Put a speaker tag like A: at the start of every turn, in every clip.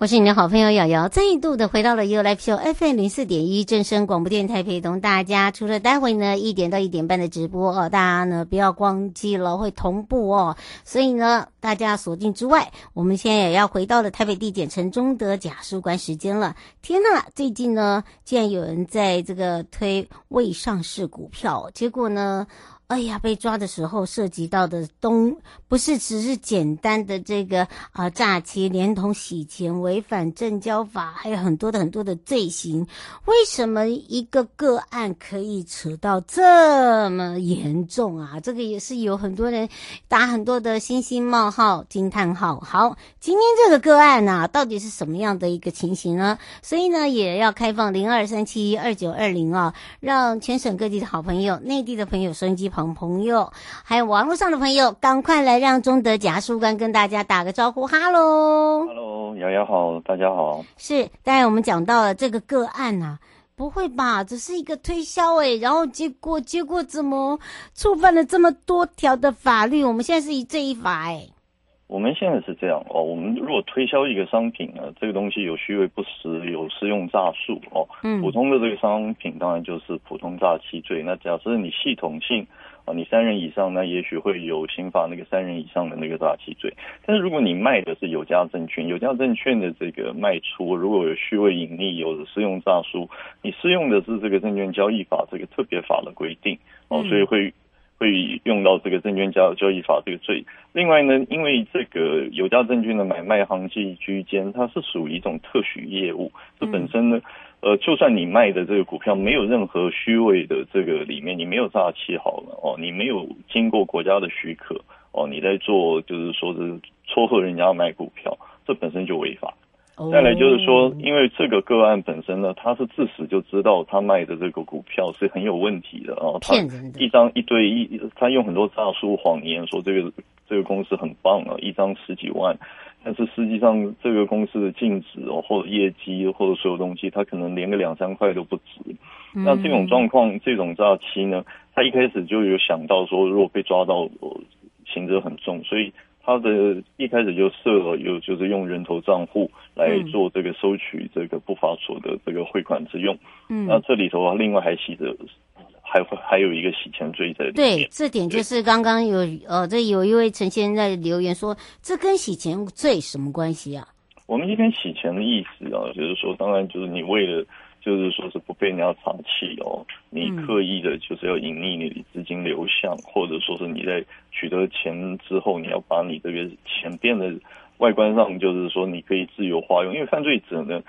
A: 我是你的好朋友瑶瑶，再度的回到了 You Live Show FM 零四点一正声广播电台，陪同大家。除了待会呢一点到一点半的直播哦，大家呢不要忘记了会同步哦。所以呢，大家锁定之外，我们现在也要回到了台北地检城中德假书馆时间了。天呐，最近呢，竟然有人在这个推未上市股票，结果呢？哎呀，被抓的时候涉及到的东不是只是简单的这个啊诈欺，连同洗钱、违反证交法，还有很多的很多的罪行。为什么一个个案可以扯到这么严重啊？这个也是有很多人打很多的星星冒号、惊叹号。好，今天这个个案呢、啊，到底是什么样的一个情形呢？所以呢，也要开放零二三七二九二零啊，让全省各地的好朋友、内地的朋友、收音机旁。朋友，还有网络上的朋友，赶快来让中德假书官跟大家打个招呼，哈喽，
B: 哈喽，瑶瑶好，大家好。
A: 是，当然我们讲到了这个个案啊，不会吧？只是一个推销哎，然后结果结果怎么触犯了这么多条的法律？我们现在是以这一法哎。
B: 我们现在是这样哦，我们如果推销一个商品呢，这个东西有虚伪不实，有施用诈术哦，嗯，普通的这个商品当然就是普通诈欺罪。那假设你系统性啊，你三人以上，那也许会有刑法那个三人以上的那个诈欺罪。但是如果你卖的是有价证券，有价证券的这个卖出如果有虚伪隐匿，有施用诈术，你适用的是这个证券交易法这个特别法的规定哦，所以会。会用到这个证券交交易法这个罪。另外呢，因为这个有价证券的买卖行寄居间，它是属于一种特许业务。这本身呢，呃，就算你卖的这个股票没有任何虚伪的这个里面，你没有诈欺好了哦，你没有经过国家的许可哦，你在做就是说是撮合人家卖股票，这本身就违法。再来就是说，因为这个个案本身呢，他是自始就知道他卖的这个股票是很有问题的啊，他一张一堆一，他用很多诈术谎言说这个这个公司很棒啊，一张十几万，但是实际上这个公司的净值哦或者业绩或者所有东西，他可能连个两三块都不值。那这种状况，这种诈欺呢，他一开始就有想到说，如果被抓到，刑责很重，所以。他的一开始就设了有，就是用人头账户来做这个收取这个不法所得这个汇款之用。嗯，那这里头啊，另外还洗着，还会还有一个洗钱罪在里面。
A: 对，这点就是刚刚有呃，这有一位陈先生在留言说，这跟洗钱罪什么关系啊？
B: 我们这边洗钱的意思啊，就是说，当然就是你为了。就是说是不被人家查气哦，你刻意的就是要隐匿你的资金流向，嗯，或者说是你在取得钱之后，你要把你这个钱变得外观上就是说你可以自由花用，因为犯罪者呢，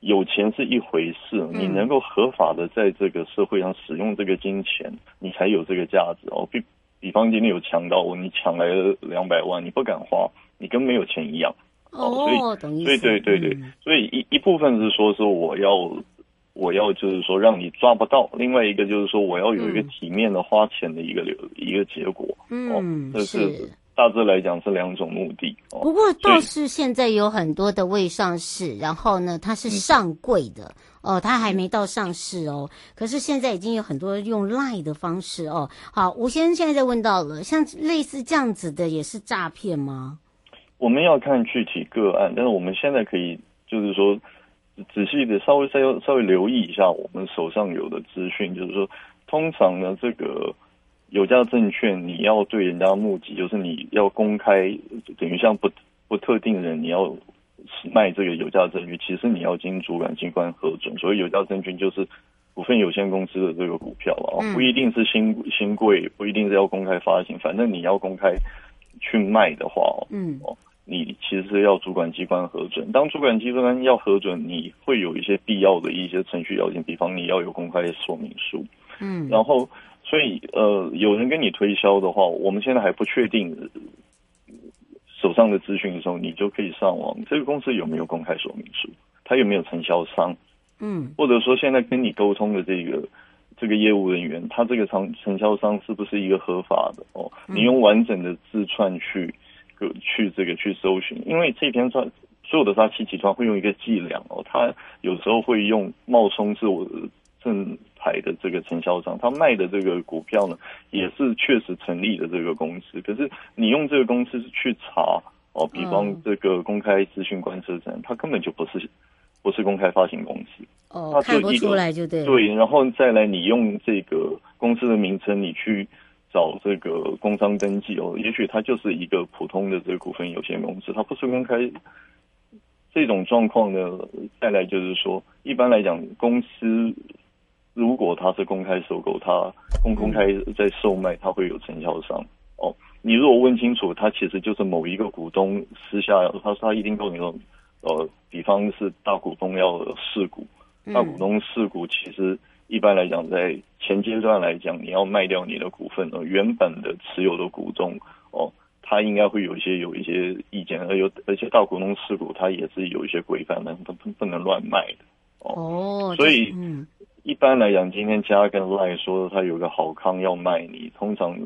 B: 有钱是一回事，你能够合法的在这个社会上使用这个金钱，你才有这个价值哦。比比方今天有强盗，你抢来了两百万，你不敢花，你跟没有钱一样。
A: 哦，所以，
B: 对对对对，嗯、所以一一部分是说说我要我要就是说让你抓不到，另外一个就是说我要有一个体面的花钱的一个流、嗯、一个结果。嗯，这是大致来讲是两种目的。
A: 不过倒是现在有很多的未上市，然后呢，它是上柜的、嗯、哦，它还没到上市哦。可是现在已经有很多用 LINE 的方式哦。好，吴先生现在在问到了，像类似这样子的也是诈骗吗？
B: 我们要看具体个案，但是我们现在可以就是说仔细的稍微稍稍微留意一下我们手上有的资讯，就是说，通常呢，这个有价证券你要对人家募集，就是你要公开，等于像不不特定人你要卖这个有价证券，其实你要经主管机关核准。所以有价证券就是股份有限公司的这个股票啊，不一定是新新贵，不一定是要公开发行，反正你要公开去卖的话，嗯。哦。你其实要主管机关核准，当主管机关要核准，你会有一些必要的一些程序要件，比方你要有公开说明书，嗯，然后所以呃，有人跟你推销的话，我们现在还不确定手上的资讯的时候，你就可以上网，这个公司有没有公开说明书，他有没有承销商，嗯，或者说现在跟你沟通的这个这个业务人员，他这个承承销商是不是一个合法的哦？你用完整的字串去。去这个去搜寻，因为这篇串所有的诈欺集团会用一个伎俩哦，他有时候会用冒充是我正牌的这个承销商，他卖的这个股票呢，也是确实成立的这个公司。可是你用这个公司去查哦，比方这个公开资讯观测站，它根本就不是不是公开发行公司
A: 看不出来就对。
B: 对，然后再来你用这个公司的名称，你去找这个工商登记哦，也许它就是一个普通的这个股份有限公司，它不是公开。这种状况呢，再来就是说，一般来讲，公司如果它是公开收购，它公公开在售卖，它会有承销商哦。你如果问清楚，它其实就是某一个股东私下，他说他一定跟你说，呃，比方是大股东要试股，大股东释股，其实一般来讲，在前阶段来讲，你要卖掉你的股份，呃，原本的持有的股东哦。他应该会有一些有一些意见，而有而且大股东持股，他也是有一些规范的，不不不能乱卖的哦。所以，嗯，一般来讲，今天加跟赖说他有个好康要卖你，通常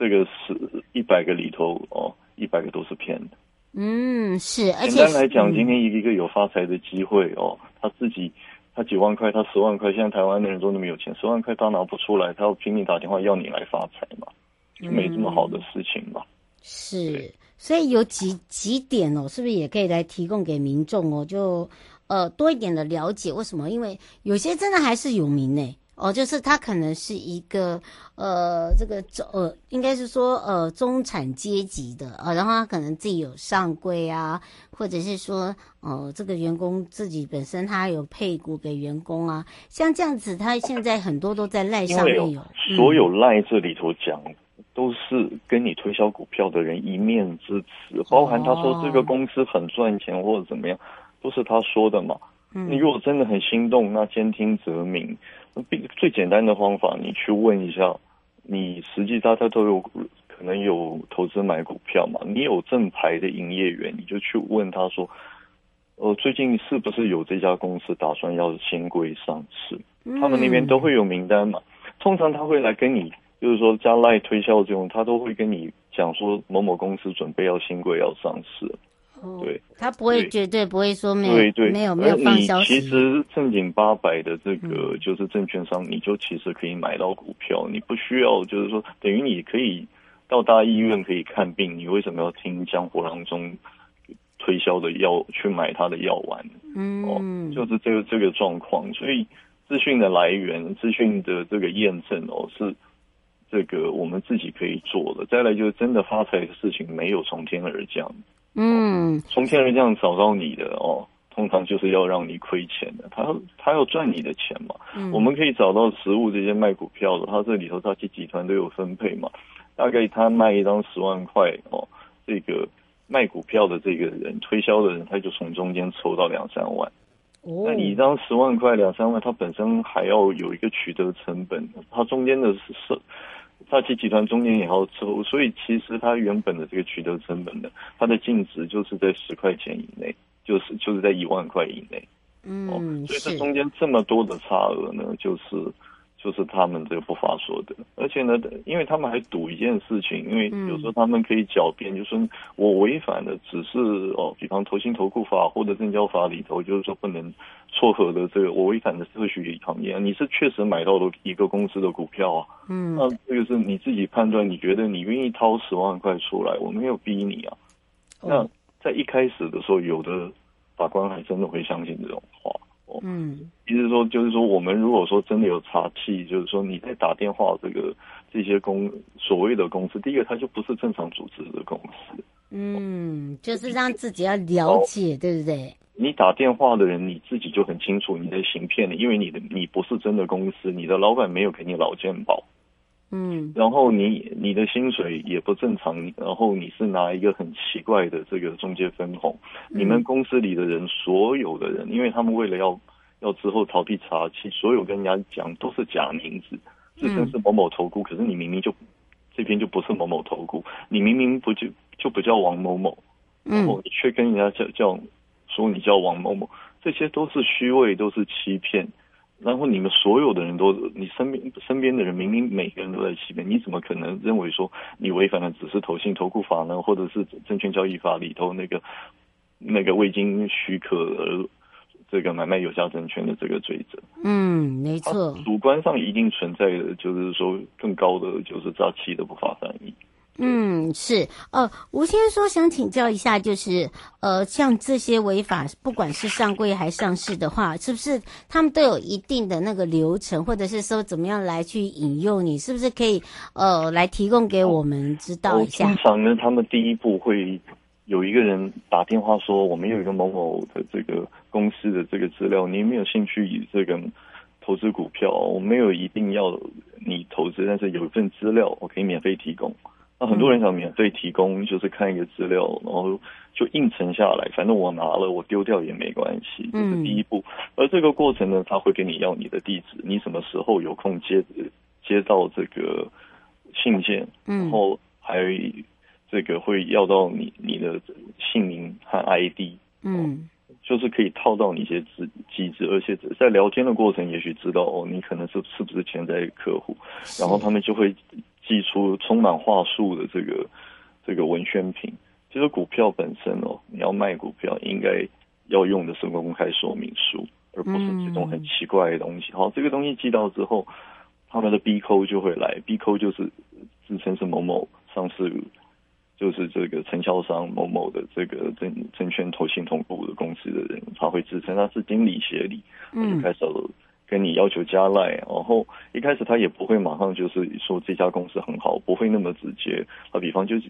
B: 这个是一百个里头哦，一百个都是骗的。
A: 嗯，是。而且
B: 简单来讲，今天一个一个有发财的机会哦，他自己他几万块，他十万块，现在台湾的人都那么有钱，十万块他拿不出来，他要拼命打电话要你来发财嘛，就没这么好的事情嘛。
A: 是，所以有几几点哦，是不是也可以来提供给民众哦？就呃多一点的了解，为什么？因为有些真的还是有名呢哦，就是他可能是一个呃这个中呃应该是说呃中产阶级的啊、呃，然后他可能自己有上柜啊，或者是说哦、呃、这个员工自己本身他有配股给员工啊，像这样子，他现在很多都在赖上面有，有
B: 所有赖这里头讲。嗯都是跟你推销股票的人一面之词，包含他说这个公司很赚钱或者怎么样，都是他说的嘛。你如果真的很心动，那兼听则明。最简单的方法，你去问一下，你实际大家都有可能有投资买股票嘛？你有正牌的营业员，你就去问他说，呃，最近是不是有这家公司打算要新规上市？他们那边都会有名单嘛。通常他会来跟你。就是说，加赖推销这种，他都会跟你讲说某某公司准备要新规要上市，哦、对，
A: 他不会绝对不会说没有
B: 对对
A: 没有没有放消息。
B: 其实正经八百的这个就是证券商，你就其实可以买到股票，嗯、你不需要就是说等于你可以到大医院可以看病，你为什么要听江湖郎中推销的药去买他的药丸？嗯，哦，就是这个这个状况，所以资讯的来源、资讯的这个验证哦是。这个我们自己可以做的，再来就是真的发财的事情没有从天而降，
A: 嗯，
B: 从天而降找到你的哦，通常就是要让你亏钱的，他他要赚你的钱嘛。嗯，我们可以找到实物这些卖股票的，他这里头他去集团都有分配嘛，大概他卖一张十万块哦，这个卖股票的这个人推销的人，他就从中间抽到两三万。哦，那你一张十万块两三万，他本身还要有一个取得成本，他中间的是。大旗集团中间也要抽，所以其实它原本的这个取得成本呢，它的净值就是在十块钱以内，就是就是在一万块以内。嗯、哦，所以这中间这么多的差额呢，就是。就是他们这个不法所得，而且呢，因为他们还赌一件事情，因为有时候他们可以狡辩，就是我违反的只是哦，比方投信投顾法或者证交法里头，就是说不能撮合的这个，我违反的是特许行业，你是确实买到了一个公司的股票啊，嗯，那这个是你自己判断，你觉得你愿意掏十万块出来，我没有逼你啊。那在一开始的时候，有的法官还真的会相信这种话。嗯，意思说就是说，我们如果说真的有查气，就是说你在打电话这个这些公所谓的公司，第一个它就不是正常组织的公司。
A: 嗯，就是让自己要了解，对不对？
B: 你打电话的人你自己就很清楚你在行骗的，因为你的你不是真的公司，你的老板没有给你劳健保。嗯，然后你你的薪水也不正常，然后你是拿一个很奇怪的这个中介分红，嗯、你们公司里的人所有的人，因为他们为了要要之后逃避查缉，所有跟人家讲都是假名字，自称是某某投顾，可是你明明就这边就不是某某投顾，你明明不就就不叫王某某，然后你却跟人家叫叫说你叫王某某，这些都是虚伪，都是欺骗。然后你们所有的人都，你身边身边的人明明每个人都在欺骗，你怎么可能认为说你违反的只是投信投顾法呢，或者是证券交易法里头那个那个未经许可而这个买卖有价证券的这个罪责。
A: 嗯，没错。
B: 主观上一定存在的，就是说更高的就是诈欺的不法犯意。
A: 嗯，是。呃，吴先生说想请教一下，就是呃，像这些违法，不管是上柜还上市的话，是不是他们都有一定的那个流程，或者是说怎么样来去引诱你？是不是可以呃来提供给我们知道一下？
B: 通常呢，他们第一步会有一个人打电话说，我们有一个某某的这个公司的这个资料，你有没有兴趣以这个投资股票？我没有一定要你投资，但是有一份资料我可以免费提供。那很多人想免费提供，就是看一个资料，然后就应承下来，反正我拿了，我丢掉也没关系，这是第一步。而这个过程呢，他会给你要你的地址，你什么时候有空接接到这个信件，然后还这个会要到你你的姓名和 ID，嗯，就是可以套到你一些机机制，而且在聊天的过程，也许知道哦，你可能是是不是潜在客户，然后他们就会。寄出充满话术的这个这个文宣品，其实股票本身哦，你要卖股票应该要用的是公开说明书，而不是这种很奇怪的东西。好，这个东西寄到之后，他们的 B 扣就会来，B 扣就是自称是某某上市，就是这个承销商某某的这个证证券投信同步的公司的人，他会自称他是经理协理，我就开始了。跟你要求加赖，然后一开始他也不会马上就是说这家公司很好，不会那么直接。啊，比方就是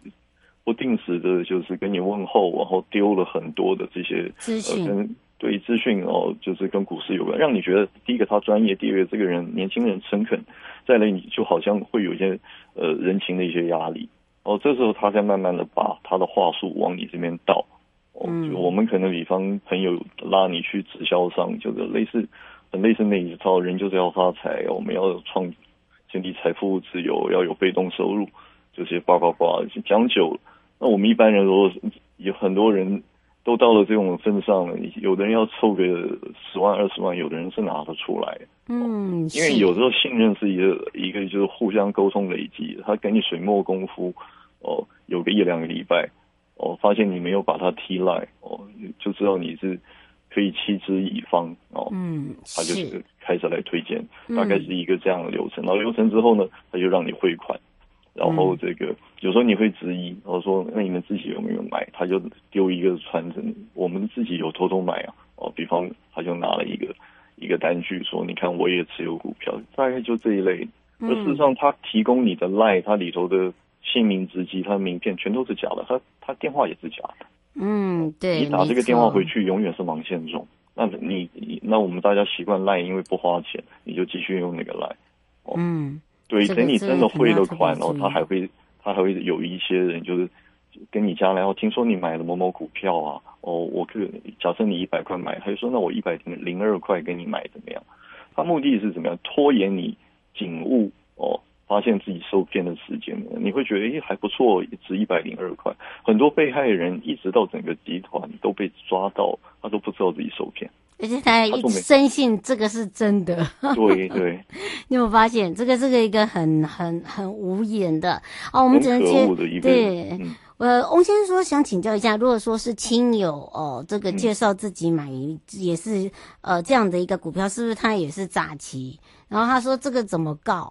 B: 不定时的，就是跟你问候，然后丢了很多的这些资讯，呃、跟对资讯哦，就是跟股市有关，让你觉得第一个他专业，第二个这个人年轻人诚恳，再来你就好像会有一些呃人情的一些压力。哦，这时候他才慢慢的把他的话术往你这边倒。哦，就我们可能比方朋友拉你去直销商，就是类似。很类似那一套，人就是要发财，我们要创建立财富自由，要有被动收入，这些叭叭叭讲久了。那我们一般人如果有很多人都到了这种份上了，有的人要凑个十万二十万，有的人是拿得出来。
A: 嗯，
B: 因为有时候信任是一个一个就是互相沟通累积，他给你水墨功夫哦，有个一两个礼拜哦，发现你没有把他踢赖哦，就知道你是。可以弃之以方哦，嗯，他就是开始来推荐，大概是一个这样的流程。然后流程之后呢，他就让你汇款，然后这个有时候你会质疑，然后说那你们自己有没有买？他就丢一个传真，我们自己有偷偷买啊。哦，比方他就拿了一个一个单据说，你看我也持有股票，大概就这一类。而事实上，他提供你的 LINE，他里头的姓名、职级、他的名片全都是假的，他他电话也是假的。
A: 嗯，对，
B: 你打这个电话回去，永远是忙线中。那你，那我们大家习惯 Line，因为不花钱，你就继续用那个。哦、嗯，对，等你真的汇了款哦，他还会，他还会有一些人就是跟你加来哦，听说你买了某某股票啊，哦，我可假设你一百块买，他就说那我一百零二块给你买怎么样？他目的是怎么样？拖延你警悟哦。发现自己受骗的时间呢，你会觉得诶还不错，值一百零二块。很多被害人一直到整个集团都被抓到，他都不知道自己受骗，
A: 而且他还一深信这个是真的。
B: 对对，
A: 你有没有发现这个这个一个很很很无言的哦，我们只能接对。呃、嗯，翁先生说想请教一下，如果说是亲友哦，这个介绍自己买、嗯、也是呃这样的一个股票，是不是他也是诈欺？然后他说这个怎么告？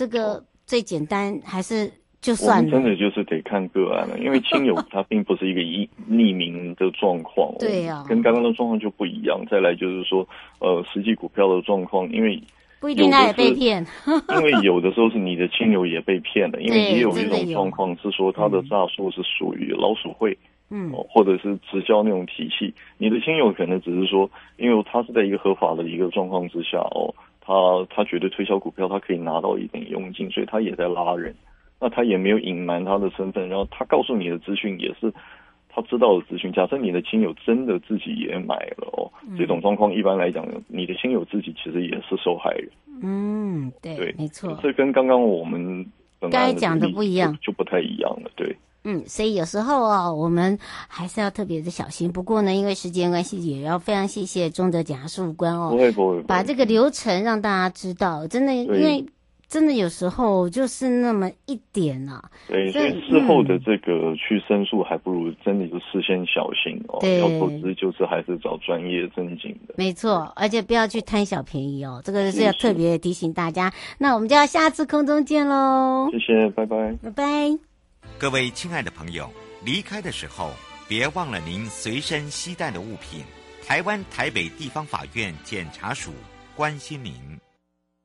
A: 这个最简单还是就算了，
B: 真的就是得看个案了，因为亲友他并不是一个匿匿名的状况，
A: 对呀、啊，
B: 跟刚刚的状况就不一样。再来就是说，呃，实际股票的状况，因为
A: 不一定他 也被骗，
B: 因为有的时候是你的亲友也被骗了，因为也有一种状况是说他的诈术是属于老鼠会，嗯，或者是直销那种体系，你的亲友可能只是说，因为他是在一个合法的一个状况之下哦。他他觉得推销股票，他可以拿到一点佣金，所以他也在拉人。那他也没有隐瞒他的身份，然后他告诉你的资讯也是他知道的资讯。假设你的亲友真的自己也买了哦，嗯、这种状况一般来讲，你的亲友自己其实也是受害人。
A: 嗯，对，对，没错。
B: 这跟刚刚我们刚
A: 才讲的不一样，
B: 就不太一样了。对。
A: 嗯，所以有时候哦，我们还是要特别的小心。不过呢，因为时间关系，也要非常谢谢中德检察事务官哦，
B: 不会不会，
A: 把这个流程让大家知道。真的，因为真的有时候就是那么一点啊。
B: 对，所以事后的这个去申诉，还不如真的就事先小心哦。对，要投资就是还是找专业正经的。
A: 没错，而且不要去贪小便宜哦，这个是要特别提醒大家。那我们就要下次空中见喽。谢
B: 谢，拜拜，
A: 拜拜。
C: 各位亲爱的朋友，离开的时候别忘了您随身携带的物品。台湾台北地方法院检察署关心您。